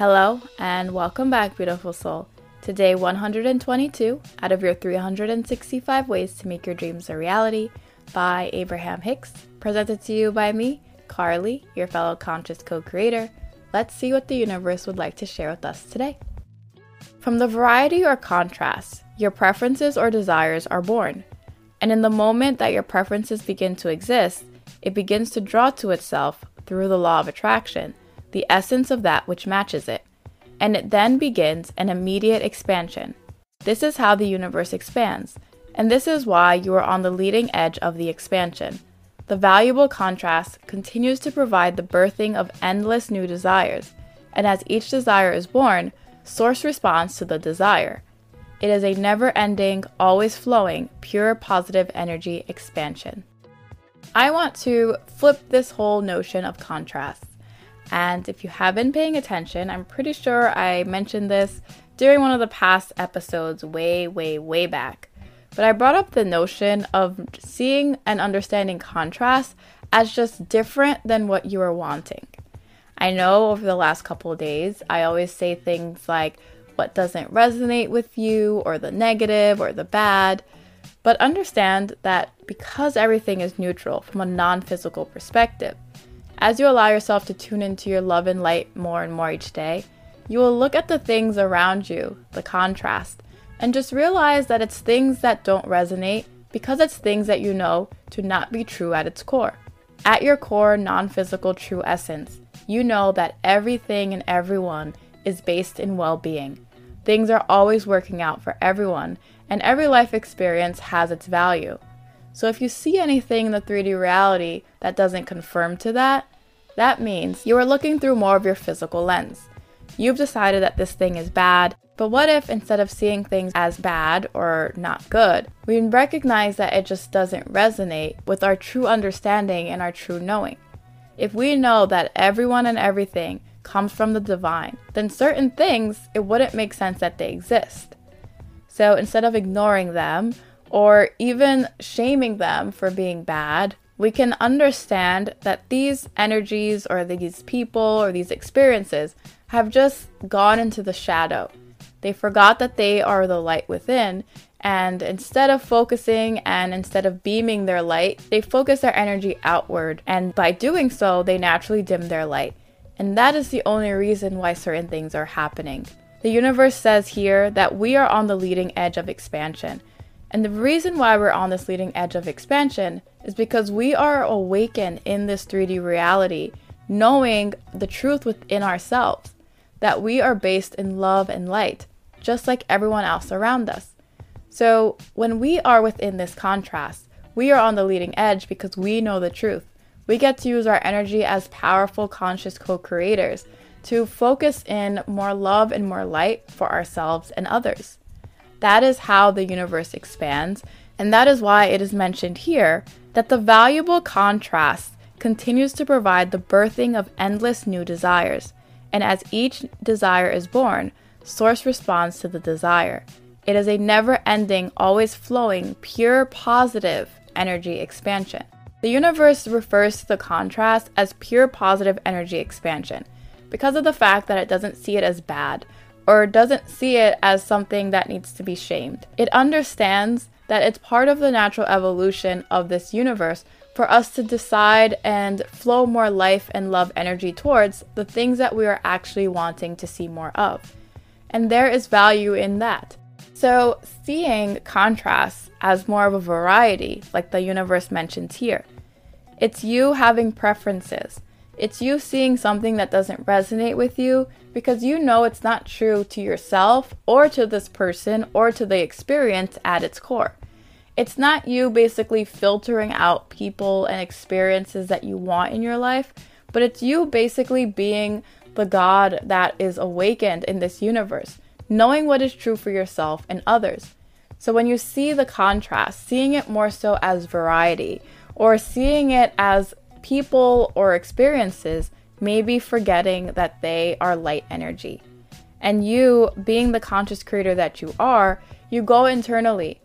Hello, and welcome back, beautiful soul, to day 122 out of your 365 ways to make your dreams a reality by Abraham Hicks, presented to you by me, Carly, your fellow conscious co creator. Let's see what the universe would like to share with us today. From the variety or contrast, your preferences or desires are born. And in the moment that your preferences begin to exist, it begins to draw to itself, through the law of attraction, the essence of that which matches it. And it then begins an immediate expansion. This is how the universe expands, and this is why you are on the leading edge of the expansion. The valuable contrast continues to provide the birthing of endless new desires, and as each desire is born, Source responds to the desire. It is a never ending, always flowing, pure positive energy expansion. I want to flip this whole notion of contrast. And if you have been paying attention, I'm pretty sure I mentioned this during one of the past episodes, way, way, way back. But I brought up the notion of seeing and understanding contrast as just different than what you are wanting. I know over the last couple days, I always say things like what doesn't resonate with you, or the negative, or the bad. But understand that because everything is neutral from a non physical perspective, as you allow yourself to tune into your love and light more and more each day, you will look at the things around you, the contrast, and just realize that it's things that don't resonate because it's things that you know to not be true at its core. At your core, non physical true essence, you know that everything and everyone is based in well being. Things are always working out for everyone, and every life experience has its value. So if you see anything in the 3D reality that doesn't confirm to that, that means you are looking through more of your physical lens. You've decided that this thing is bad, but what if instead of seeing things as bad or not good, we recognize that it just doesn't resonate with our true understanding and our true knowing? If we know that everyone and everything comes from the divine, then certain things, it wouldn't make sense that they exist. So instead of ignoring them or even shaming them for being bad, we can understand that these energies or these people or these experiences have just gone into the shadow. They forgot that they are the light within and instead of focusing and instead of beaming their light, they focus their energy outward. And by doing so, they naturally dim their light. And that is the only reason why certain things are happening. The universe says here that we are on the leading edge of expansion. And the reason why we're on this leading edge of expansion is because we are awakened in this 3D reality, knowing the truth within ourselves, that we are based in love and light, just like everyone else around us. So, when we are within this contrast, we are on the leading edge because we know the truth. We get to use our energy as powerful, conscious co creators to focus in more love and more light for ourselves and others. That is how the universe expands, and that is why it is mentioned here that the valuable contrast continues to provide the birthing of endless new desires. And as each desire is born, Source responds to the desire. It is a never ending, always flowing, pure positive energy expansion. The universe refers to the contrast as pure positive energy expansion because of the fact that it doesn't see it as bad or doesn't see it as something that needs to be shamed. It understands that it's part of the natural evolution of this universe for us to decide and flow more life and love energy towards the things that we are actually wanting to see more of. And there is value in that. So, seeing contrasts as more of a variety, like the universe mentions here, it's you having preferences. It's you seeing something that doesn't resonate with you because you know it's not true to yourself or to this person or to the experience at its core. It's not you basically filtering out people and experiences that you want in your life, but it's you basically being the God that is awakened in this universe knowing what is true for yourself and others. So when you see the contrast, seeing it more so as variety or seeing it as people or experiences, maybe forgetting that they are light energy. And you, being the conscious creator that you are, you go internally.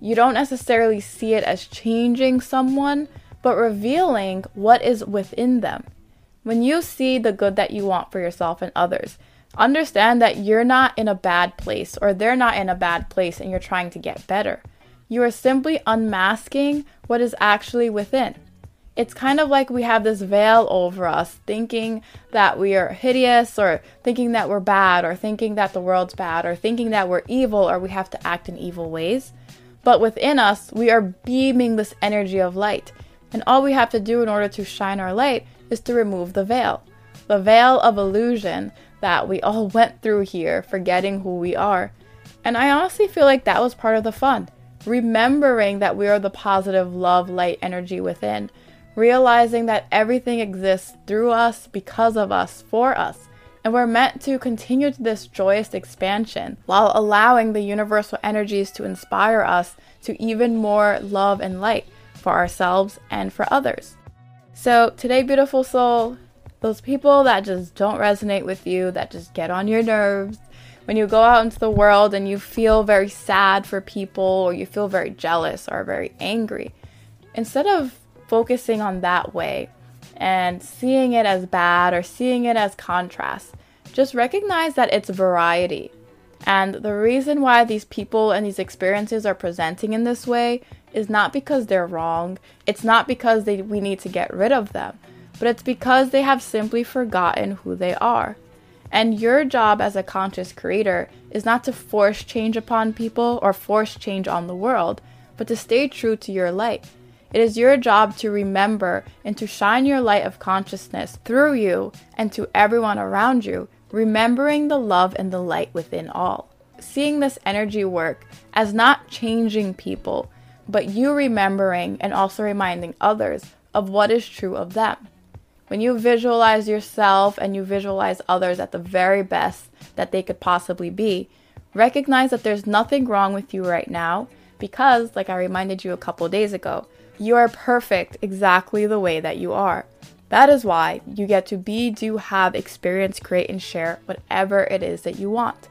You don't necessarily see it as changing someone, but revealing what is within them. When you see the good that you want for yourself and others, Understand that you're not in a bad place or they're not in a bad place and you're trying to get better. You are simply unmasking what is actually within. It's kind of like we have this veil over us, thinking that we are hideous, or thinking that we're bad, or thinking that the world's bad, or thinking that we're evil, or we have to act in evil ways. But within us, we are beaming this energy of light. And all we have to do in order to shine our light is to remove the veil. The veil of illusion that we all went through here, forgetting who we are. And I honestly feel like that was part of the fun. Remembering that we are the positive love, light energy within realizing that everything exists through us, because of us, for us. And we're meant to continue this joyous expansion while allowing the universal energies to inspire us to even more love and light for ourselves and for others. So, today, beautiful soul, those people that just don't resonate with you, that just get on your nerves, when you go out into the world and you feel very sad for people or you feel very jealous or very angry, instead of focusing on that way and seeing it as bad or seeing it as contrast. Just recognize that it's variety. And the reason why these people and these experiences are presenting in this way is not because they're wrong. It's not because they, we need to get rid of them, but it's because they have simply forgotten who they are. And your job as a conscious creator is not to force change upon people or force change on the world, but to stay true to your light it is your job to remember and to shine your light of consciousness through you and to everyone around you, remembering the love and the light within all. Seeing this energy work as not changing people, but you remembering and also reminding others of what is true of them. When you visualize yourself and you visualize others at the very best that they could possibly be, recognize that there's nothing wrong with you right now because, like I reminded you a couple days ago, you are perfect exactly the way that you are. That is why you get to be, do, have, experience, create, and share whatever it is that you want.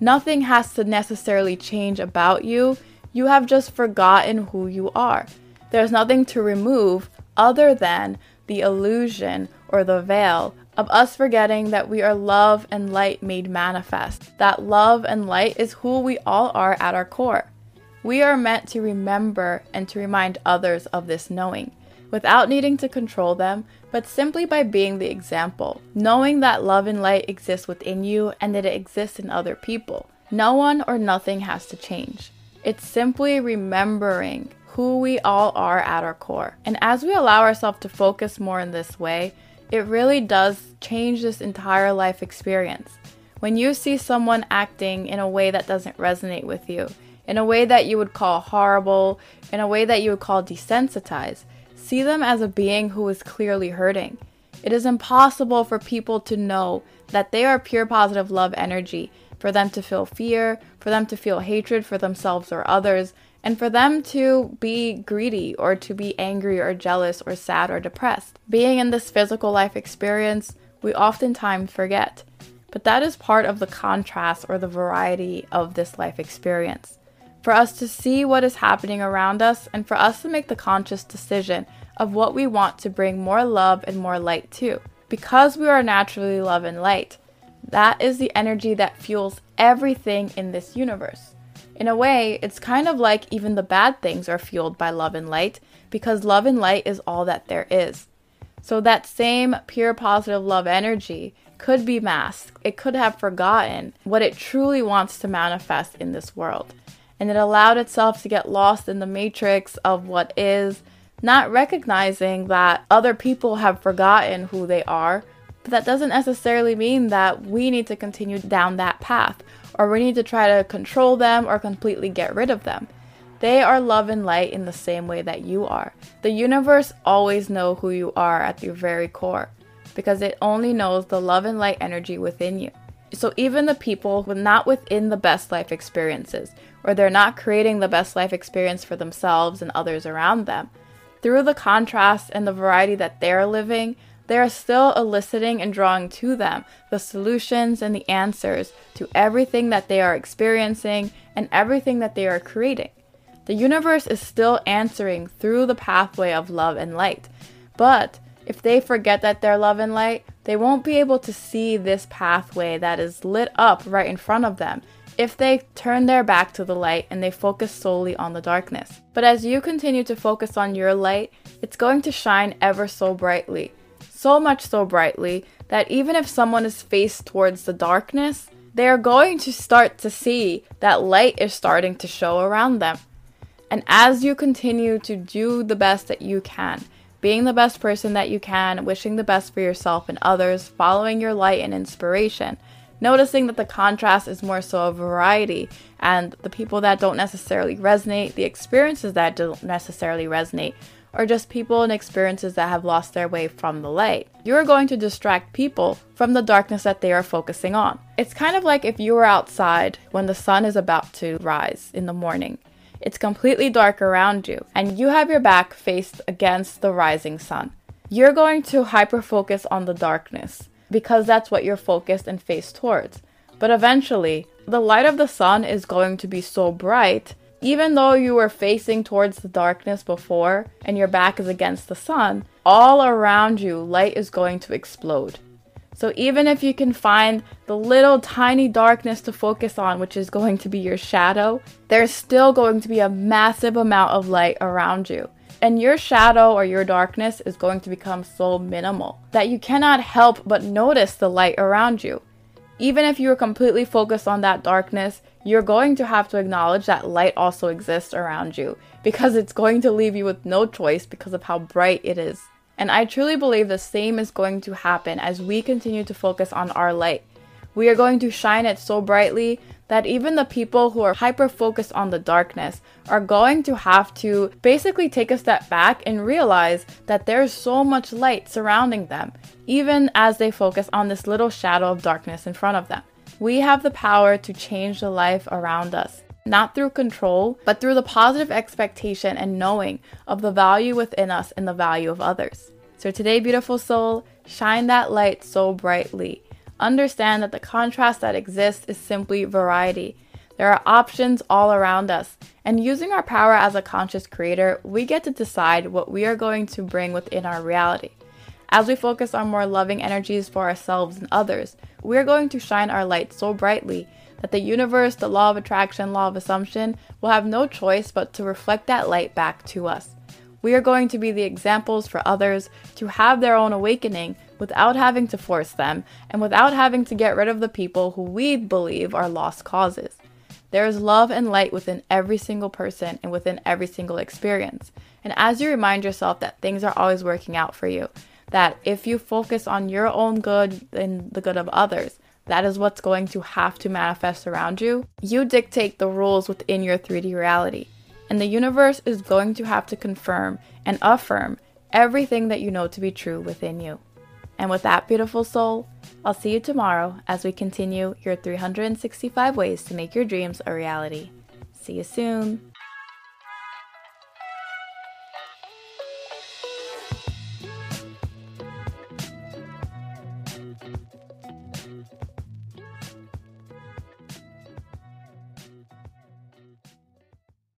Nothing has to necessarily change about you. You have just forgotten who you are. There's nothing to remove other than the illusion or the veil of us forgetting that we are love and light made manifest. That love and light is who we all are at our core. We are meant to remember and to remind others of this knowing, without needing to control them, but simply by being the example, knowing that love and light exists within you and that it exists in other people. No one or nothing has to change. It's simply remembering who we all are at our core. And as we allow ourselves to focus more in this way, it really does change this entire life experience. When you see someone acting in a way that doesn't resonate with you, in a way that you would call horrible, in a way that you would call desensitized. See them as a being who is clearly hurting. It is impossible for people to know that they are pure positive love energy, for them to feel fear, for them to feel hatred for themselves or others, and for them to be greedy or to be angry or jealous or sad or depressed. Being in this physical life experience, we oftentimes forget. But that is part of the contrast or the variety of this life experience for us to see what is happening around us and for us to make the conscious decision of what we want to bring more love and more light to. Because we are naturally love and light, that is the energy that fuels everything in this universe. In a way, it's kind of like even the bad things are fueled by love and light because love and light is all that there is. So, that same pure positive love energy could be masked. It could have forgotten what it truly wants to manifest in this world and it allowed itself to get lost in the matrix of what is, not recognizing that other people have forgotten who they are. But that doesn't necessarily mean that we need to continue down that path or we need to try to control them or completely get rid of them. They are love and light in the same way that you are. The universe always knows who you are at your very core because it only knows the love and light energy within you. So even the people who not within the best life experiences, or they're not creating the best life experience for themselves and others around them, through the contrast and the variety that they're living, they are still eliciting and drawing to them the solutions and the answers to everything that they are experiencing and everything that they are creating. The universe is still answering through the pathway of love and light. But if they forget that they're love and light, they won't be able to see this pathway that is lit up right in front of them if they turn their back to the light and they focus solely on the darkness. But as you continue to focus on your light, it's going to shine ever so brightly. So much so brightly that even if someone is faced towards the darkness, they are going to start to see that light is starting to show around them. And as you continue to do the best that you can, being the best person that you can, wishing the best for yourself and others, following your light and inspiration, noticing that the contrast is more so a variety and the people that don't necessarily resonate, the experiences that don't necessarily resonate, or just people and experiences that have lost their way from the light. You're going to distract people from the darkness that they are focusing on. It's kind of like if you were outside when the sun is about to rise in the morning. It's completely dark around you, and you have your back faced against the rising sun. You're going to hyper focus on the darkness because that's what you're focused and faced towards. But eventually, the light of the sun is going to be so bright, even though you were facing towards the darkness before and your back is against the sun, all around you, light is going to explode. So even if you can find the little tiny darkness to focus on, which is going to be your shadow, there's still going to be a massive amount of light around you. And your shadow or your darkness is going to become so minimal that you cannot help but notice the light around you. Even if you are completely focused on that darkness, you're going to have to acknowledge that light also exists around you because it's going to leave you with no choice because of how bright it is. And I truly believe the same is going to happen as we continue to focus on our light. We are going to shine it so brightly that even the people who are hyper focused on the darkness are going to have to basically take a step back and realize that there's so much light surrounding them, even as they focus on this little shadow of darkness in front of them. We have the power to change the life around us not through control, but through the positive expectation and knowing of the value within us and the value of others. So today, beautiful soul, shine that light so brightly. Understand that the contrast that exists is simply variety. There are options all around us, and using our power as a conscious creator, we get to decide what we are going to bring within our reality. As we focus on more loving energies for ourselves and others, we are going to shine our light so brightly that the universe, the law of attraction, law of assumption, will have no choice but to reflect that light back to us. We are going to be the examples for others to have their own awakening without having to force them and without having to get rid of the people who we believe are lost causes. There is love and light within every single person and within every single experience. And as you remind yourself that things are always working out for you, that if you focus on your own good and the good of others, that is what's going to have to manifest around you. You dictate the rules within your 3D reality, and the universe is going to have to confirm and affirm everything that you know to be true within you. And with that, beautiful soul, I'll see you tomorrow as we continue your 365 ways to make your dreams a reality. See you soon.